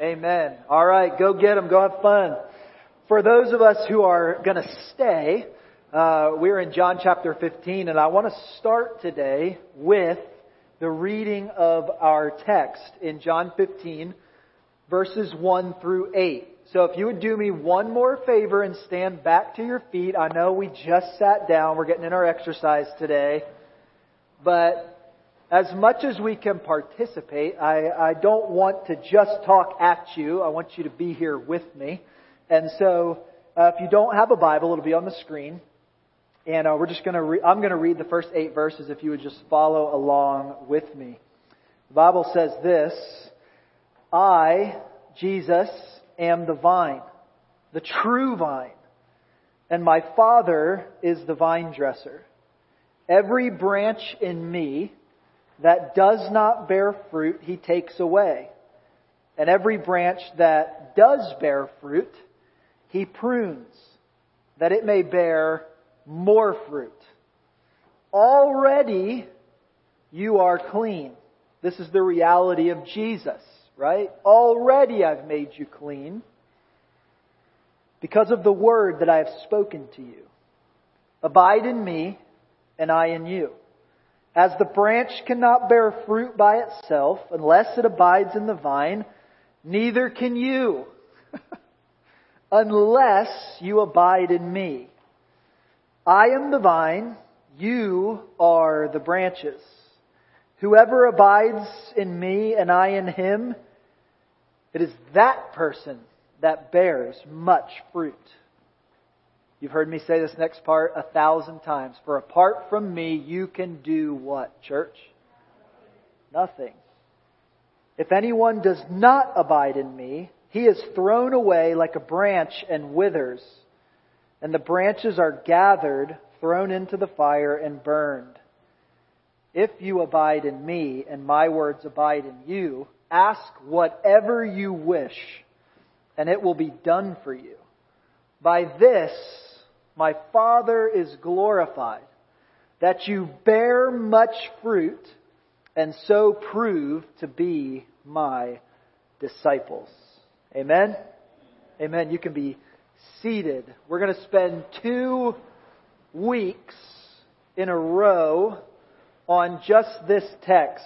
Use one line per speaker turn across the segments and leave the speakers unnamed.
Amen. All right, go get them. Go have fun. For those of us who are going to stay, uh, we're in John chapter 15, and I want to start today with the reading of our text in John 15, verses 1 through 8. So if you would do me one more favor and stand back to your feet. I know we just sat down. We're getting in our exercise today. But as much as we can participate, I, I don't want to just talk at you. I want you to be here with me. And so, uh, if you don't have a Bible, it'll be on the screen. And uh, we're just going to. Re- I'm going to read the first eight verses. If you would just follow along with me. The Bible says this: I, Jesus, am the vine, the true vine, and my Father is the vine dresser. Every branch in me that does not bear fruit, he takes away. And every branch that does bear fruit, he prunes, that it may bear more fruit. Already you are clean. This is the reality of Jesus, right? Already I've made you clean because of the word that I have spoken to you. Abide in me, and I in you. As the branch cannot bear fruit by itself unless it abides in the vine, neither can you unless you abide in me. I am the vine, you are the branches. Whoever abides in me and I in him, it is that person that bears much fruit. You've heard me say this next part a thousand times. For apart from me, you can do what, church? Nothing. If anyone does not abide in me, he is thrown away like a branch and withers, and the branches are gathered, thrown into the fire, and burned. If you abide in me, and my words abide in you, ask whatever you wish, and it will be done for you. By this, my Father is glorified, that you bear much fruit and so prove to be my disciples. Amen? Amen. You can be seated. We're going to spend two weeks in a row on just this text.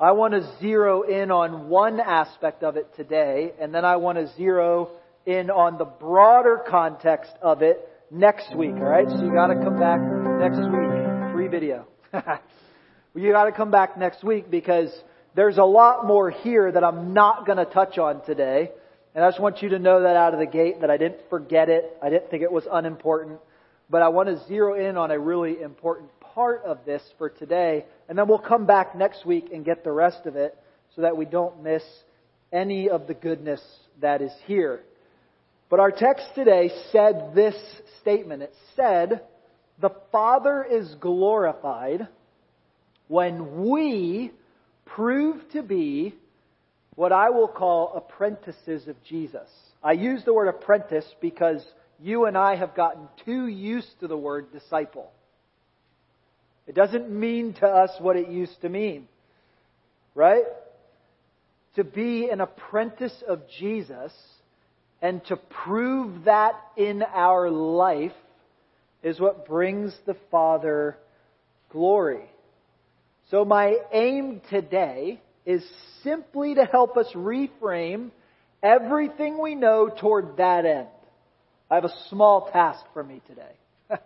I want to zero in on one aspect of it today, and then I want to zero in on the broader context of it next week, alright? So you gotta come back next week. Free video. you gotta come back next week because there's a lot more here that I'm not gonna touch on today. And I just want you to know that out of the gate that I didn't forget it. I didn't think it was unimportant. But I want to zero in on a really important part of this for today. And then we'll come back next week and get the rest of it so that we don't miss any of the goodness that is here. But our text today said this statement. It said, the Father is glorified when we prove to be what I will call apprentices of Jesus. I use the word apprentice because you and I have gotten too used to the word disciple. It doesn't mean to us what it used to mean. Right? To be an apprentice of Jesus and to prove that in our life is what brings the Father glory. So my aim today is simply to help us reframe everything we know toward that end. I have a small task for me today.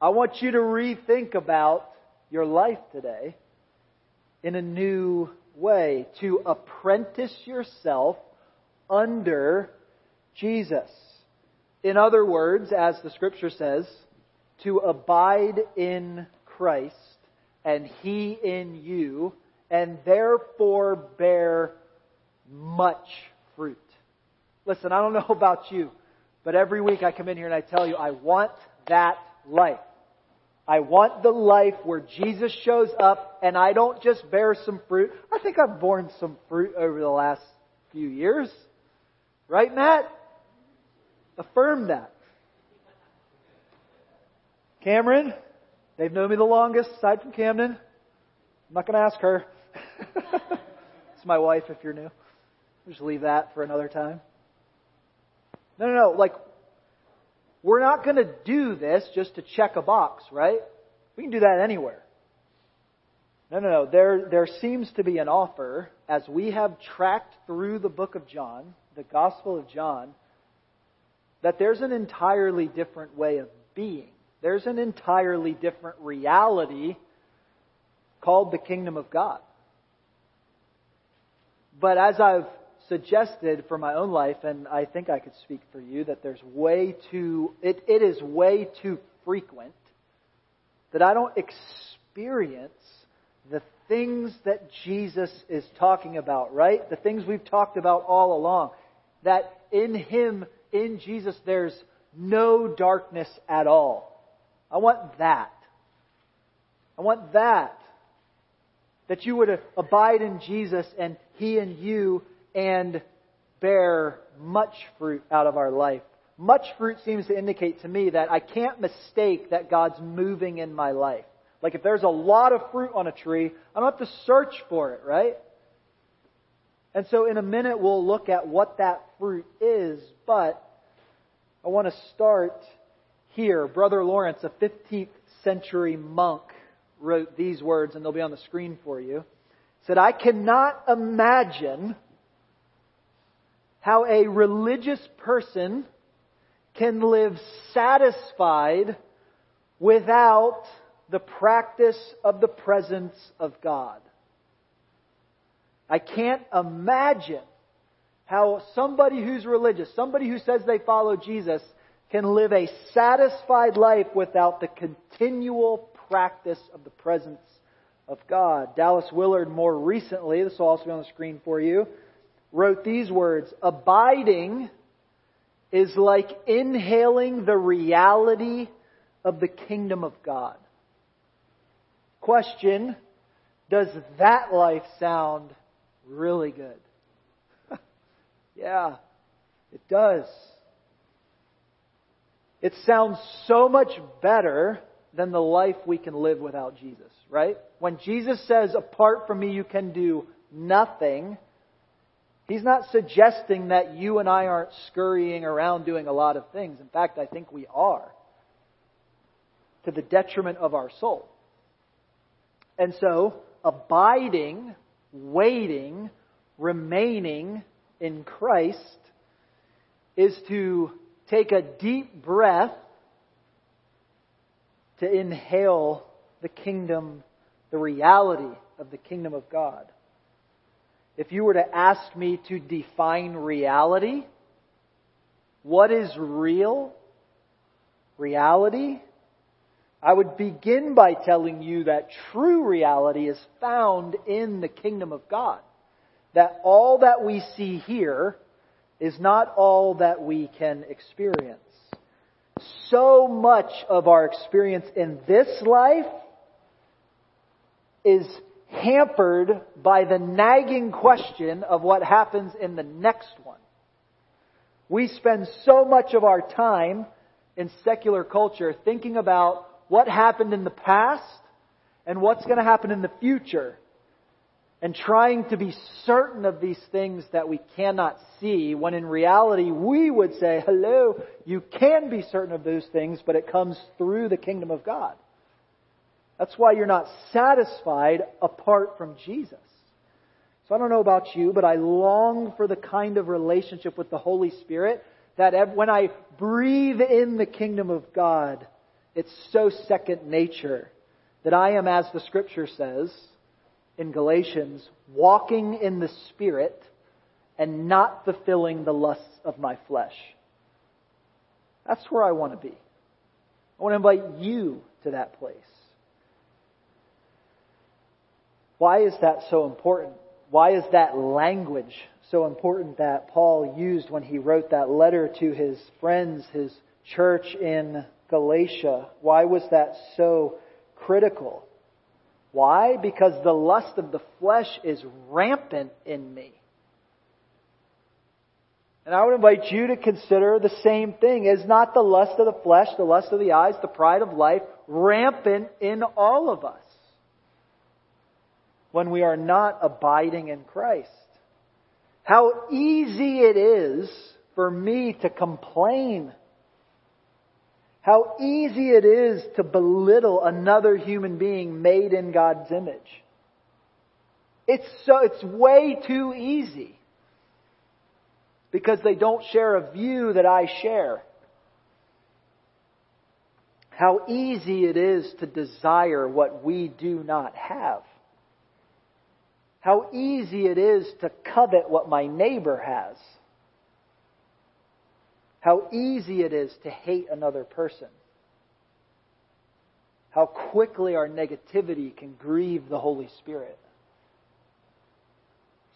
I want you to rethink about your life today in a new way, to apprentice yourself under Jesus. In other words, as the scripture says, to abide in Christ and He in you, and therefore bear much fruit. Listen, I don't know about you, but every week I come in here and I tell you, I want that life. I want the life where Jesus shows up and I don't just bear some fruit. I think I've borne some fruit over the last few years. Right, Matt? Affirm that. Cameron, they've known me the longest, aside from Camden. I'm not going to ask her. it's my wife if you're new. Just leave that for another time. No, no, no. Like, we're not going to do this just to check a box, right? We can do that anywhere. No, no, no. There, there seems to be an offer as we have tracked through the book of John, the Gospel of John, that there's an entirely different way of being. There's an entirely different reality called the kingdom of God. But as I've suggested for my own life, and I think I could speak for you, that there's way too, it, it is way too frequent that I don't experience the things that Jesus is talking about, right? The things we've talked about all along. That in Him, in Jesus, there's no darkness at all. I want that. I want that. That you would abide in Jesus and He and you and bear much fruit out of our life. Much fruit seems to indicate to me that I can't mistake that God's moving in my life. Like if there's a lot of fruit on a tree, I don't have to search for it, right? And so in a minute we'll look at what that fruit is, but I want to start here. Brother Lawrence, a 15th century monk, wrote these words, and they'll be on the screen for you. Said, I cannot imagine how a religious person can live satisfied without the practice of the presence of God. I can't imagine how somebody who's religious, somebody who says they follow Jesus, can live a satisfied life without the continual practice of the presence of God. Dallas Willard, more recently, this will also be on the screen for you, wrote these words Abiding is like inhaling the reality of the kingdom of God. Question Does that life sound really good? Yeah, it does. It sounds so much better than the life we can live without Jesus, right? When Jesus says, apart from me you can do nothing, He's not suggesting that you and I aren't scurrying around doing a lot of things. In fact, I think we are. To the detriment of our soul. And so, abiding, waiting, remaining in Christ is to take a deep breath to inhale the kingdom, the reality of the kingdom of God. If you were to ask me to define reality, what is real? Reality? I would begin by telling you that true reality is found in the kingdom of God. That all that we see here is not all that we can experience. So much of our experience in this life is hampered by the nagging question of what happens in the next one. We spend so much of our time in secular culture thinking about what happened in the past and what's going to happen in the future and trying to be certain of these things that we cannot see, when in reality we would say, hello, you can be certain of those things, but it comes through the kingdom of God. That's why you're not satisfied apart from Jesus. So I don't know about you, but I long for the kind of relationship with the Holy Spirit that when I breathe in the kingdom of God, it's so second nature that I am, as the scripture says, in Galatians, walking in the Spirit and not fulfilling the lusts of my flesh. That's where I want to be. I want to invite you to that place. Why is that so important? Why is that language so important that Paul used when he wrote that letter to his friends, his church in Galatia? Why was that so critical? Why? Because the lust of the flesh is rampant in me. And I would invite you to consider the same thing. Is not the lust of the flesh, the lust of the eyes, the pride of life rampant in all of us when we are not abiding in Christ? How easy it is for me to complain. How easy it is to belittle another human being made in God's image. It's so, it's way too easy. Because they don't share a view that I share. How easy it is to desire what we do not have. How easy it is to covet what my neighbor has. How easy it is to hate another person. How quickly our negativity can grieve the Holy Spirit.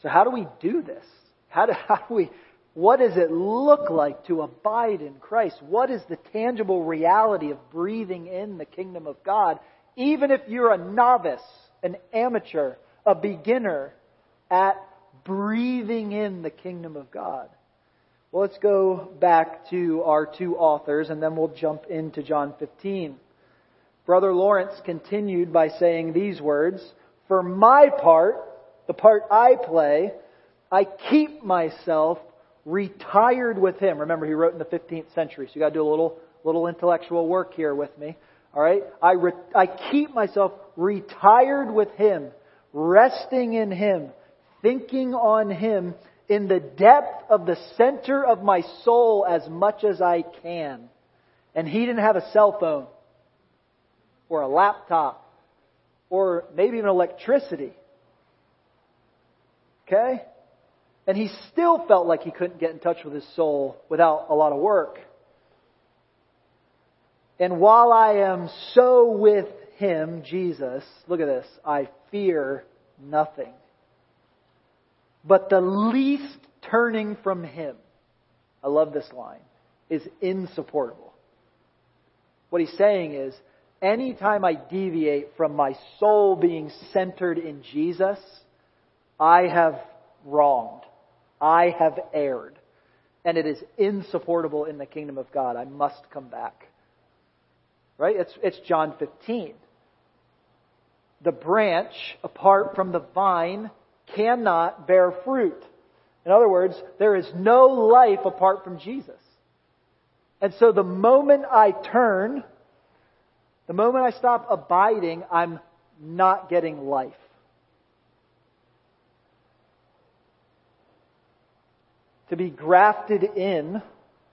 So how do we do this? How do, how do we, what does it look like to abide in Christ? What is the tangible reality of breathing in the kingdom of God, even if you're a novice, an amateur, a beginner at breathing in the kingdom of God? Well, let's go back to our two authors and then we'll jump into John 15. Brother Lawrence continued by saying these words, For my part, the part I play, I keep myself retired with him. Remember, he wrote in the 15th century, so you gotta do a little, little intellectual work here with me. Alright? I, re- I keep myself retired with him, resting in him, thinking on him in the depth of the center of my soul as much as I can. And he didn't have a cell phone, or a laptop, or maybe even electricity. Okay? And he still felt like he couldn't get in touch with his soul without a lot of work. And while I am so with him, Jesus, look at this, I fear nothing. But the least turning from him, I love this line, is insupportable. What he's saying is, anytime I deviate from my soul being centered in Jesus, I have wronged. I have erred. And it is insupportable in the kingdom of God. I must come back. Right? It's, it's John 15. The branch, apart from the vine, cannot bear fruit. In other words, there is no life apart from Jesus. And so the moment I turn, the moment I stop abiding, I'm not getting life. To be grafted in,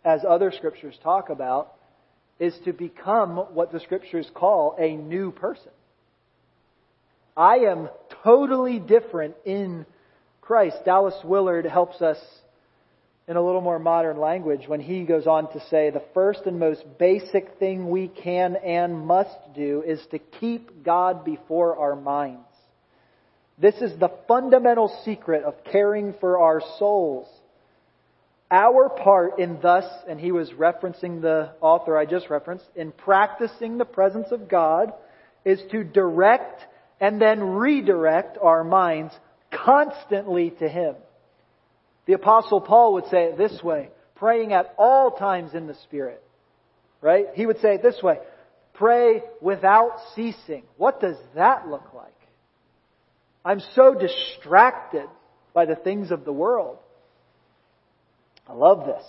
as other scriptures talk about, is to become what the scriptures call a new person. I am totally different in Christ. Dallas Willard helps us in a little more modern language when he goes on to say the first and most basic thing we can and must do is to keep God before our minds. This is the fundamental secret of caring for our souls. Our part in thus, and he was referencing the author I just referenced, in practicing the presence of God is to direct and then redirect our minds constantly to Him. The apostle Paul would say it this way, praying at all times in the Spirit. Right? He would say it this way, pray without ceasing. What does that look like? I'm so distracted by the things of the world. I love this.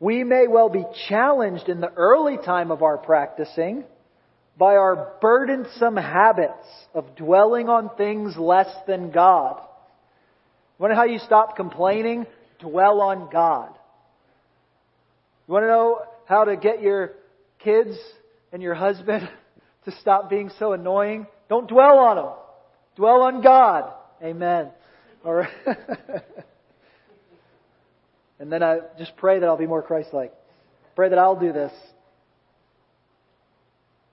We may well be challenged in the early time of our practicing by our burdensome habits of dwelling on things less than God. Know how you stop complaining? Dwell on God. You want to know how to get your kids and your husband to stop being so annoying? Don't dwell on them. Dwell on God. Amen. All right. And then I just pray that I'll be more Christ-like. Pray that I'll do this.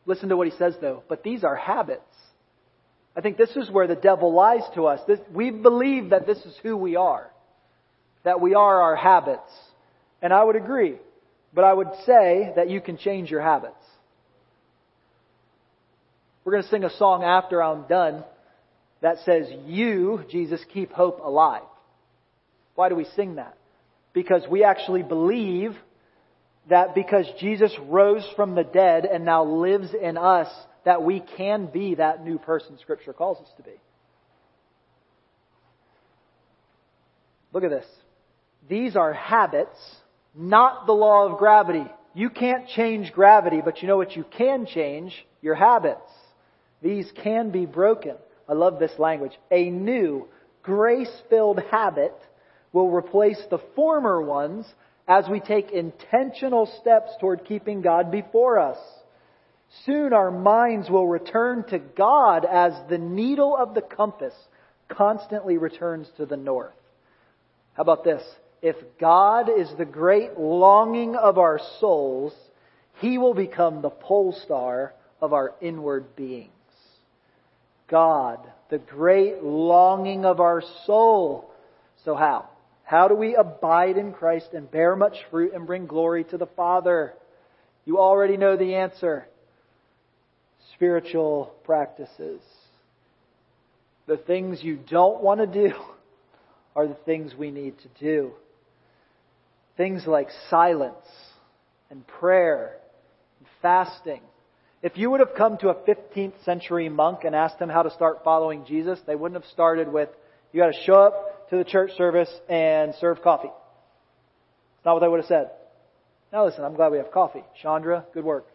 Listen to what he says though. But these are habits. I think this is where the devil lies to us. This, we believe that this is who we are. That we are our habits. And I would agree. But I would say that you can change your habits. We're going to sing a song after I'm done that says, You, Jesus, keep hope alive. Why do we sing that? because we actually believe that because Jesus rose from the dead and now lives in us, that we can be that new person Scripture calls us to be. Look at this. These are habits, not the law of gravity. You can't change gravity, but you know what you can change? Your habits. These can be broken. I love this language. A new, grace-filled habit will replace the former ones as we take intentional steps toward keeping God before us. Soon our minds will return to God as the needle of the compass constantly returns to the north. How about this? If God is the great longing of our souls, He will become the pole star of our inward beings. God, the great longing of our soul. So how? How do we abide in Christ and bear much fruit and bring glory to the Father? You already know the answer. Spiritual practices. The things you don't want to do are the things we need to do. Things like silence and prayer and fasting. If you would have come to a 15th century monk and asked him how to start following Jesus, they wouldn't have started with, you gotta show up to the church service and serve coffee. It's not what they would have said. Now listen, I'm glad we have coffee. Chandra, good work.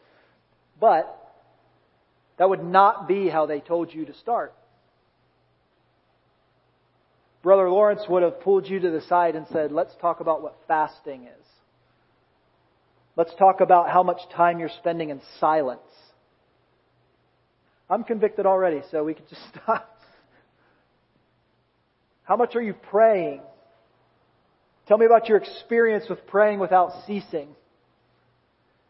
But, that would not be how they told you to start. Brother Lawrence would have pulled you to the side and said, let's talk about what fasting is. Let's talk about how much time you're spending in silence. I'm convicted already, so we could just stop. How much are you praying? Tell me about your experience with praying without ceasing.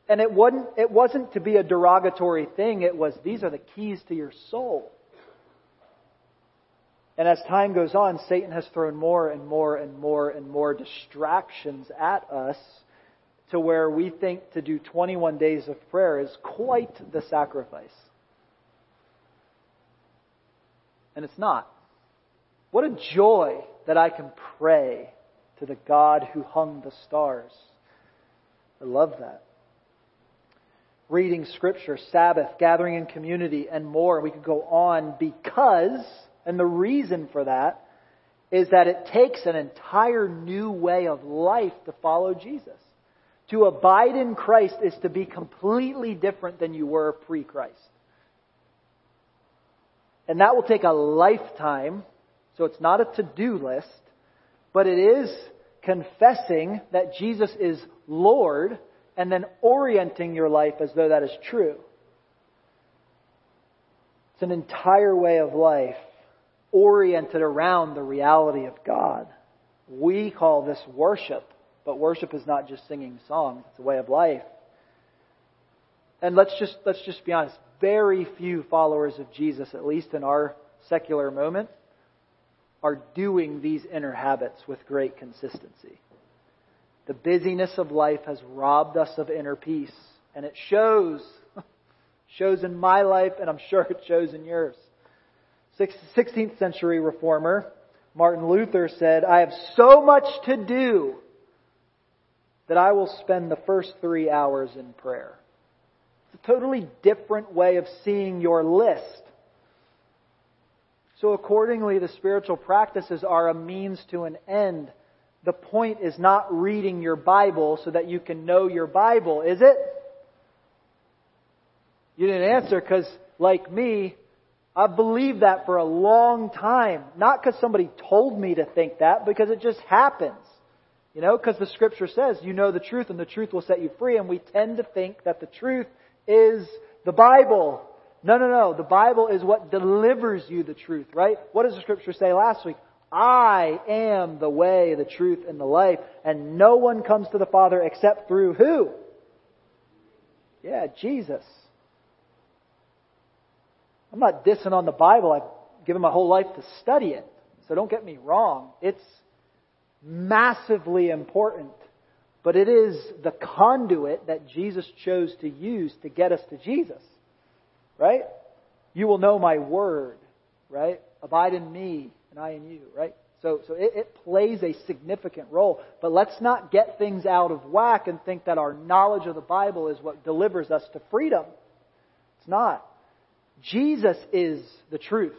And it wasn't, it wasn't to be a derogatory thing, it was these are the keys to your soul. And as time goes on, Satan has thrown more and more and more and more distractions at us to where we think to do 21 days of prayer is quite the sacrifice. And it's not. What a joy that I can pray to the God who hung the stars. I love that. Reading scripture, Sabbath, gathering in community, and more. We could go on because and the reason for that is that it takes an entire new way of life to follow Jesus. To abide in Christ is to be completely different than you were pre Christ. And that will take a lifetime, so it's not a to do list, but it is confessing that Jesus is Lord and then orienting your life as though that is true. It's an entire way of life oriented around the reality of God. We call this worship, but worship is not just singing songs, it's a way of life. And let's just, let's just be honest, very few followers of Jesus, at least in our secular moment, are doing these inner habits with great consistency. The busyness of life has robbed us of inner peace, and it shows. shows in my life, and I'm sure it shows in yours. 16th century reformer Martin Luther said, I have so much to do that I will spend the first three hours in prayer. It's a totally different way of seeing your list. So accordingly, the spiritual practices are a means to an end. The point is not reading your Bible so that you can know your Bible, is it? You didn't answer because, like me, I've believed that for a long time. Not because somebody told me to think that, because it just happens. You know, because the scripture says, you know the truth and the truth will set you free, and we tend to think that the truth is the Bible. No, no, no. The Bible is what delivers you the truth, right? What does the scripture say last week? I am the way, the truth, and the life, and no one comes to the Father except through who? Yeah, Jesus. I'm not dissing on the Bible. I've given my whole life to study it. So don't get me wrong. It's massively important. But it is the conduit that Jesus chose to use to get us to Jesus. Right? You will know my word. Right? Abide in me and I in you. Right? So, so it, it plays a significant role. But let's not get things out of whack and think that our knowledge of the Bible is what delivers us to freedom. It's not. Jesus is the truth.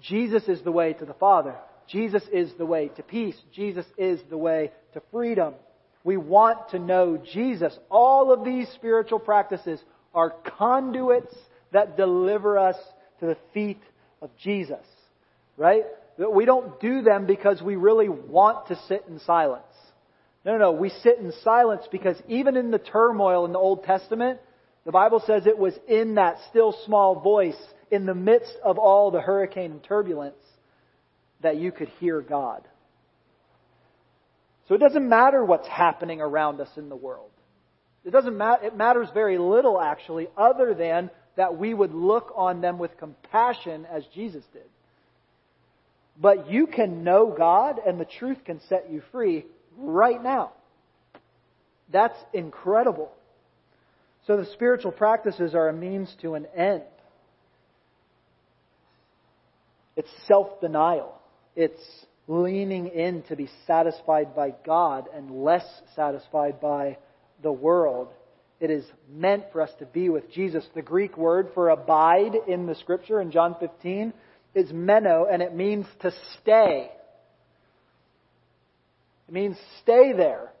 Jesus is the way to the Father. Jesus is the way to peace. Jesus is the way to freedom. We want to know Jesus. All of these spiritual practices are conduits that deliver us to the feet of Jesus. Right? That We don't do them because we really want to sit in silence. No, no, no. We sit in silence because even in the turmoil in the Old Testament, the Bible says it was in that still small voice, in the midst of all the hurricane and turbulence, that you could hear God. So it doesn't matter what's happening around us in the world. It doesn't matter, it matters very little actually, other than that we would look on them with compassion as Jesus did. But you can know God and the truth can set you free right now. That's incredible. So the spiritual practices are a means to an end. It's self denial. It's leaning in to be satisfied by God and less satisfied by the world. It is meant for us to be with Jesus. The Greek word for abide in the scripture in John 15 is meno, and it means to stay. It means stay there,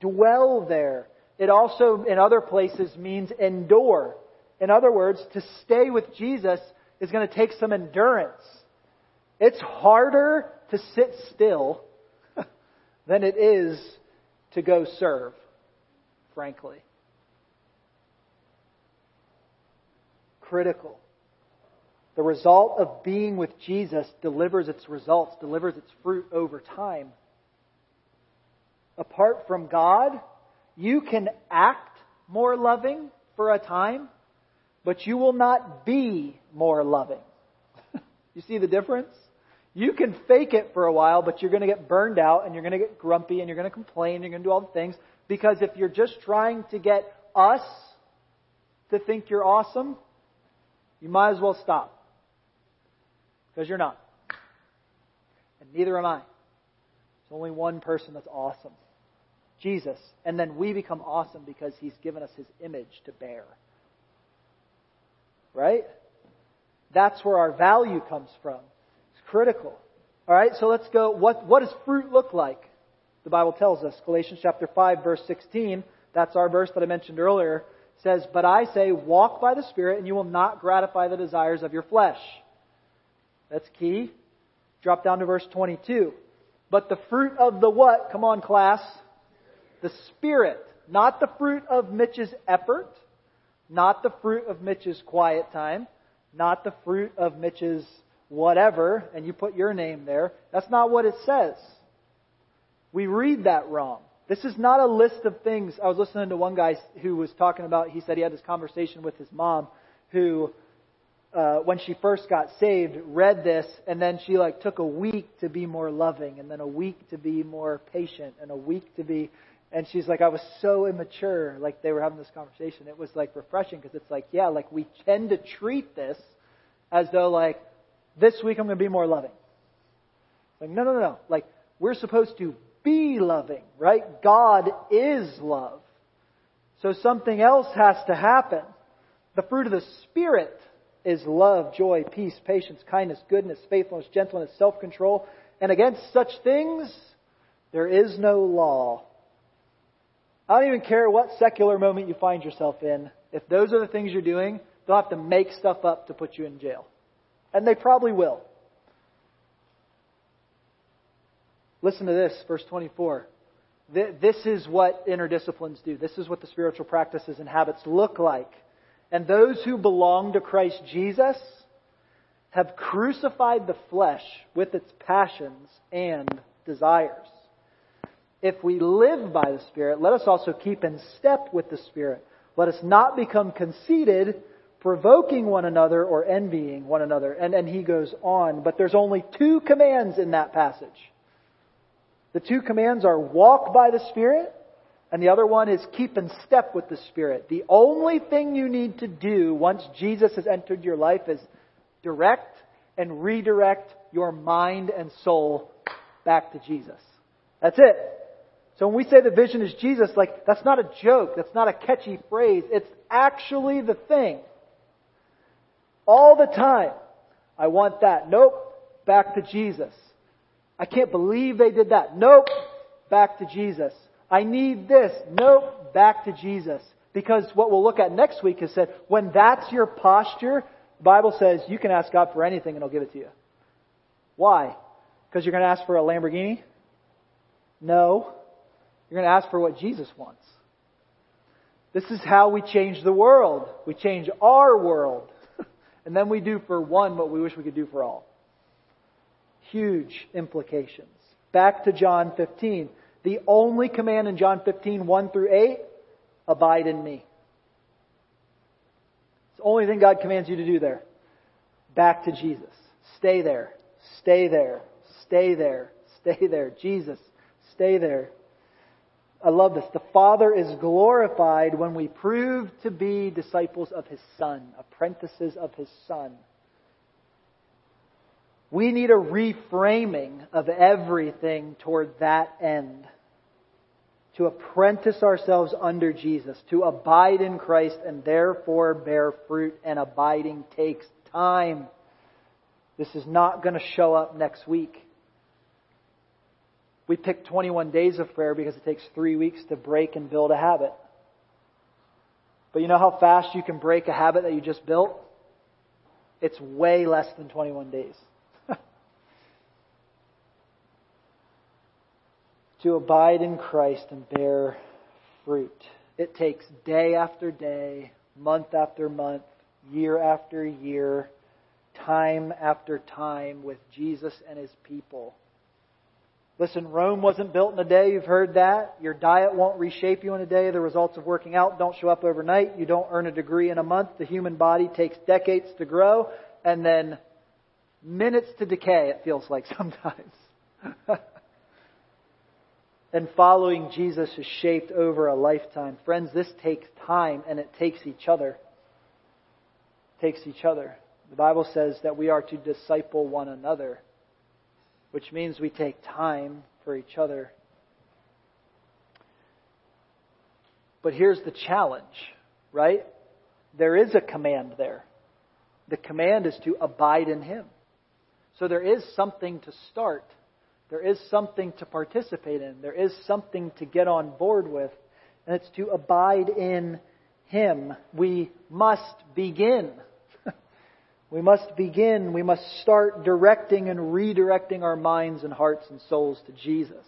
dwell there. It also, in other places, means endure. In other words, to stay with Jesus is going to take some endurance. It's harder to sit still than it is to go serve, frankly. Critical. The result of being with Jesus delivers its results, delivers its fruit over time. Apart from God, you can act more loving for a time, but you will not be more loving. you see the difference? You can fake it for a while, but you're going to get burned out and you're going to get grumpy and you're going to complain and you're going to do all the things. Because if you're just trying to get us to think you're awesome, you might as well stop. Because you're not. And neither am I. There's only one person that's awesome Jesus. And then we become awesome because he's given us his image to bear. Right? That's where our value comes from It's critical. All right, so let's go. What, what does fruit look like? The Bible tells us. Galatians chapter 5, verse 16. That's our verse that I mentioned earlier. Says, But I say, walk by the Spirit, and you will not gratify the desires of your flesh. That's key. Drop down to verse 22. But the fruit of the what? Come on, class. The Spirit. Not the fruit of Mitch's effort. Not the fruit of Mitch's quiet time. Not the fruit of Mitch's whatever, and you put your name there. That's not what it says. We read that wrong. This is not a list of things. I was listening to one guy who was talking about, he said he had this conversation with his mom who, uh, when she first got saved, read this and then she like took a week to be more loving and then a week to be more patient and a week to be, and she's like, I was so immature. Like they were having this conversation. It was like refreshing because it's like, yeah, like we tend to treat this as though like, this week I'm going to be more loving. Like, no, no, no, no. Like, we're supposed to be loving, right? God is love. So something else has to happen. The fruit of the Spirit is love, joy, peace, patience, kindness, goodness, faithfulness, gentleness, self-control. And against such things, there is no law. I don't even care what secular moment you find yourself in. If those are the things you're doing, they'll have to make stuff up to put you in jail. And they probably will. Listen to this, verse 24. This is what inner disciplines do. This is what the spiritual practices and habits look like. And those who belong to Christ Jesus have crucified the flesh with its passions and desires. If we live by the Spirit, let us also keep in step with the Spirit. Let us not become conceited, provoking one another or envying one another. And, and he goes on, but there's only two commands in that passage. The two commands are walk by the Spirit, and the other one is keep in step with the Spirit. The only thing you need to do once Jesus has entered your life is direct and redirect your mind and soul back to Jesus. That's it. So when we say the vision is Jesus, like, that's not a joke. That's not a catchy phrase. It's actually the thing. All the time. I want that. Nope. Back to Jesus. I can't believe they did that. Nope. Back to Jesus. I need this. Nope. Back to Jesus. Because what we'll look at next week is that when that's your posture, Bible says you can ask God for anything and He'll give it to you. Why? Because you're going to ask for a Lamborghini? No. You're going to ask for what Jesus wants. This is how we change the world. We change our world. and then we do for one what we wish we could do for all. Huge implications. Back to John 15. The only command in John 15, 1 through 8, abide in me. It's the only thing God commands you to do there. Back to Jesus. Stay there. Stay there. Stay there. Stay there. Jesus. Stay there. I love this. The Father is glorified when we prove to be disciples of His Son, apprentices of His Son. We need a reframing of everything toward that end. To apprentice ourselves under Jesus, to abide in Christ and therefore bear fruit, and abiding takes time. This is not going to show up next week. We picked 21 days of prayer because it takes three weeks to break and build a habit. But you know how fast you can break a habit that you just built? It's way less than 21 days. To abide in Christ and bear fruit. It takes day after day, month after month, year after year, time after time with Jesus and his people Listen, Rome wasn't built in a day. You've heard that. Your diet won't reshape you in a day. The results of working out don't show up overnight. You don't earn a degree in a month. The human body takes decades to grow and then minutes to decay, it feels like sometimes. and following Jesus is shaped over a lifetime. Friends, this takes time and it takes each other. It takes each other. The Bible says that we are to disciple one another which means we take time for each other. But here's the challenge, right? There is a command there. The command is to abide in Him. So there is something to start. There is something to participate in. There is something to get on board with. And it's to abide in Him. We must begin. We must begin, we must start directing and redirecting our minds and hearts and souls to Jesus.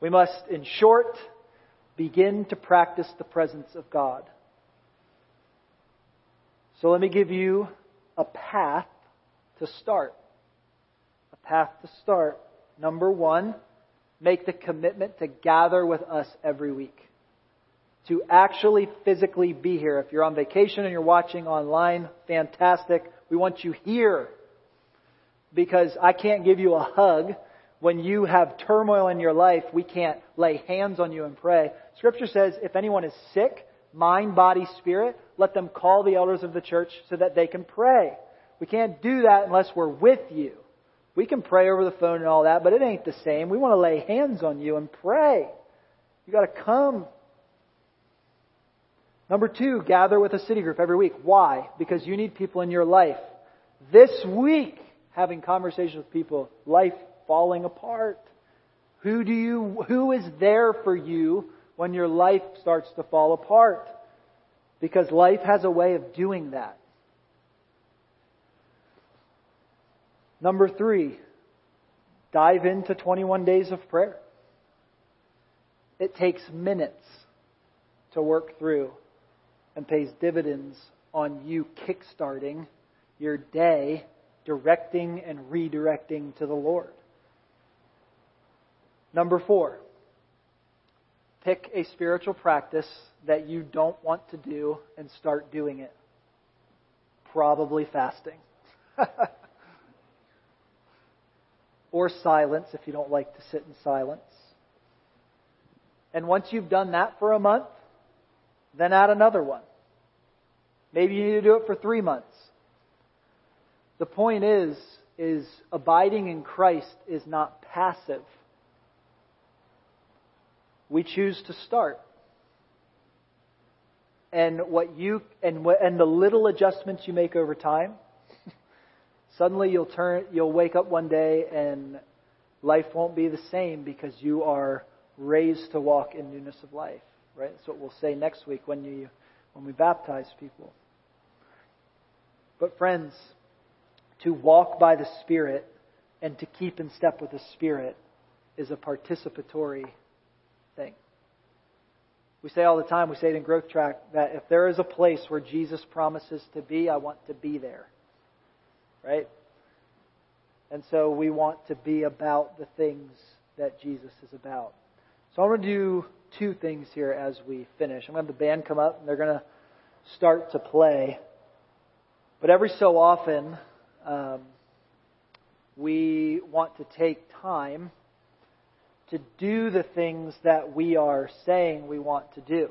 We must, in short, begin to practice the presence of God. So let me give you a path to start. A path to start. Number one, make the commitment to gather with us every week. To actually physically be here. If you're on vacation and you're watching online, fantastic. We want you here. Because I can't give you a hug when you have turmoil in your life. We can't lay hands on you and pray. Scripture says if anyone is sick, mind, body, spirit, let them call the elders of the church so that they can pray. We can't do that unless we're with you. We can pray over the phone and all that, but it ain't the same. We want to lay hands on you and pray. You got to come. Number two, gather with a city group every week. Why? Because you need people in your life. This week, having conversations with people, life falling apart. Who do you, who is there for you when your life starts to fall apart? Because life has a way of doing that. Number three, dive into 21 days of prayer. It takes minutes to work through and pays dividends on you kickstarting your day, directing and redirecting to the Lord. Number four, pick a spiritual practice that you don't want to do and start doing it. Probably fasting. or silence if you don't like to sit in silence. And once you've done that for a month, then add another one. Maybe you need to do it for three months. The point is, is abiding in Christ is not passive. We choose to start. And what you and what, and the little adjustments you make over time, suddenly you'll turn you'll wake up one day and life won't be the same because you are raised to walk in newness of life. Right? That's what we'll say next week when you when we baptize people. But friends, to walk by the Spirit and to keep in step with the Spirit is a participatory thing. We say all the time, we say it in Growth Track, that if there is a place where Jesus promises to be, I want to be there. Right? And so we want to be about the things that Jesus is about. So I'm going to do two things here as we finish. I'm going to have the band come up and they're going to start to play. But every so often, um, we want to take time to do the things that we are saying we want to do.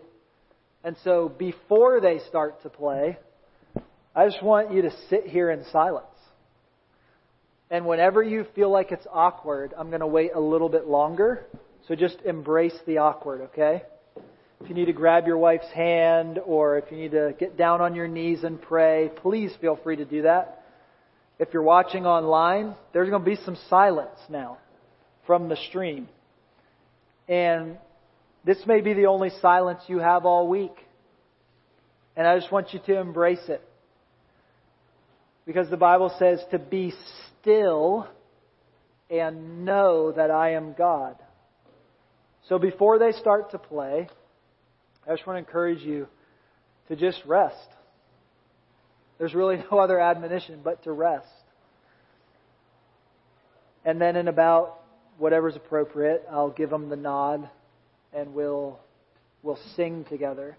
And so before they start to play, I just want you to sit here in silence. And whenever you feel like it's awkward, I'm going to wait a little bit longer. So just embrace the awkward, okay? If you need to grab your wife's hand or if you need to get down on your knees and pray, please feel free to do that. If you're watching online, there's going to be some silence now from the stream. And this may be the only silence you have all week. And I just want you to embrace it. Because the Bible says to be still and know that I am God. So before they start to play, I just want to encourage you to just rest. There's really no other admonition but to rest. And then in about whatever's appropriate, I'll give them the nod and we'll we'll sing together.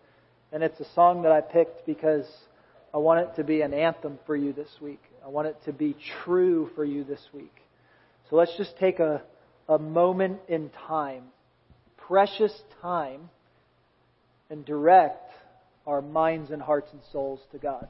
And it's a song that I picked because I want it to be an anthem for you this week. I want it to be true for you this week. So let's just take a, a moment in time, precious time, and direct our minds and hearts and souls to God.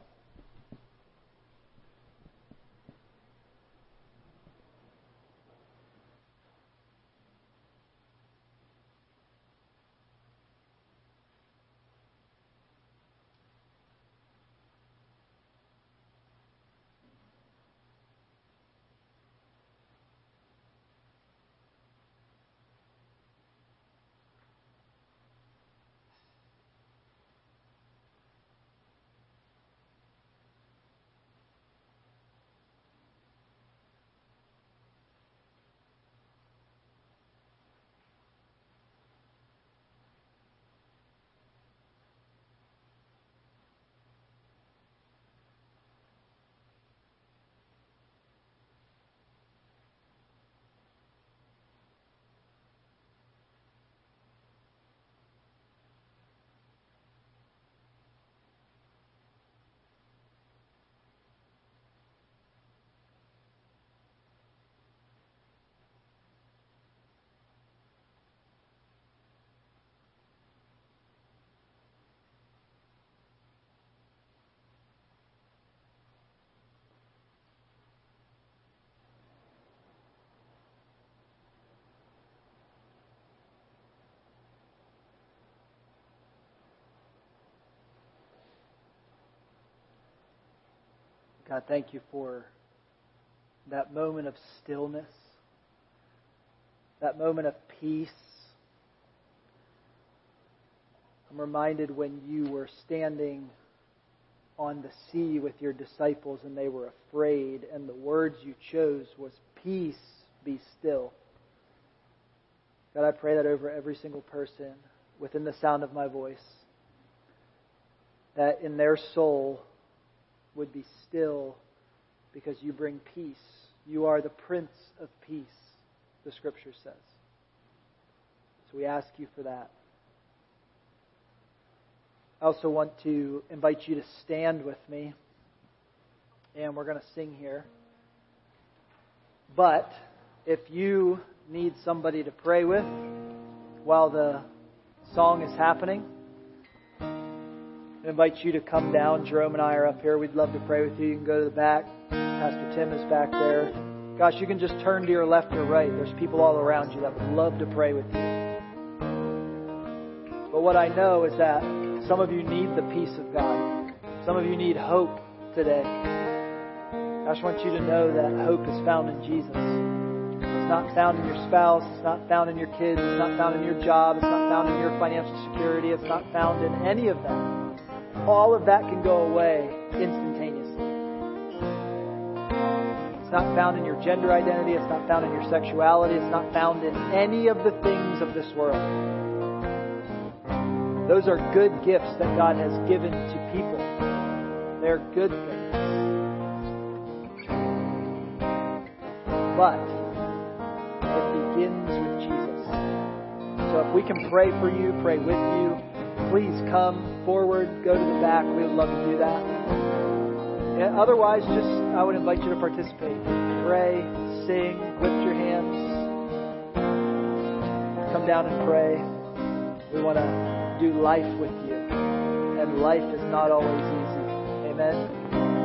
God, thank you for that moment of stillness, that moment of peace. I'm reminded when you were standing on the sea with your disciples and they were afraid, and the words you chose was, Peace, be still. God, I pray that over every single person within the sound of my voice, that in their soul, would be still because you bring peace. You are the Prince of Peace, the Scripture says. So we ask you for that. I also want to invite you to stand with me, and we're going to sing here. But if you need somebody to pray with while the song is happening, I invite you to come down. Jerome and I are up here. We'd love to pray with you. You can go to the back. Pastor Tim is back there. Gosh, you can just turn to your left or right. There's people all around you that would love to pray with you. But what I know is that some of you need the peace of God. Some of you need hope today. I just want you to know that hope is found in Jesus. It's not found in your spouse. It's not found in your kids. It's not found in your job. It's not found in your financial security. It's not found in any of that. All of that can go away instantaneously. It's not found in your gender identity. It's not found in your sexuality. It's not found in any of the things of this world. Those are good gifts that God has given to people. They're good things. But it begins with Jesus. So if we can pray for you, pray with you, please come forward, go to the back. We would love to do that. And otherwise, just I would invite you to participate. Pray, sing, lift your hands, come down and pray. We want to do life with you. And life is not always easy. Amen.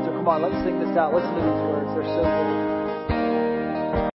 So come on, let's sing this out. Listen to these words. They're so good.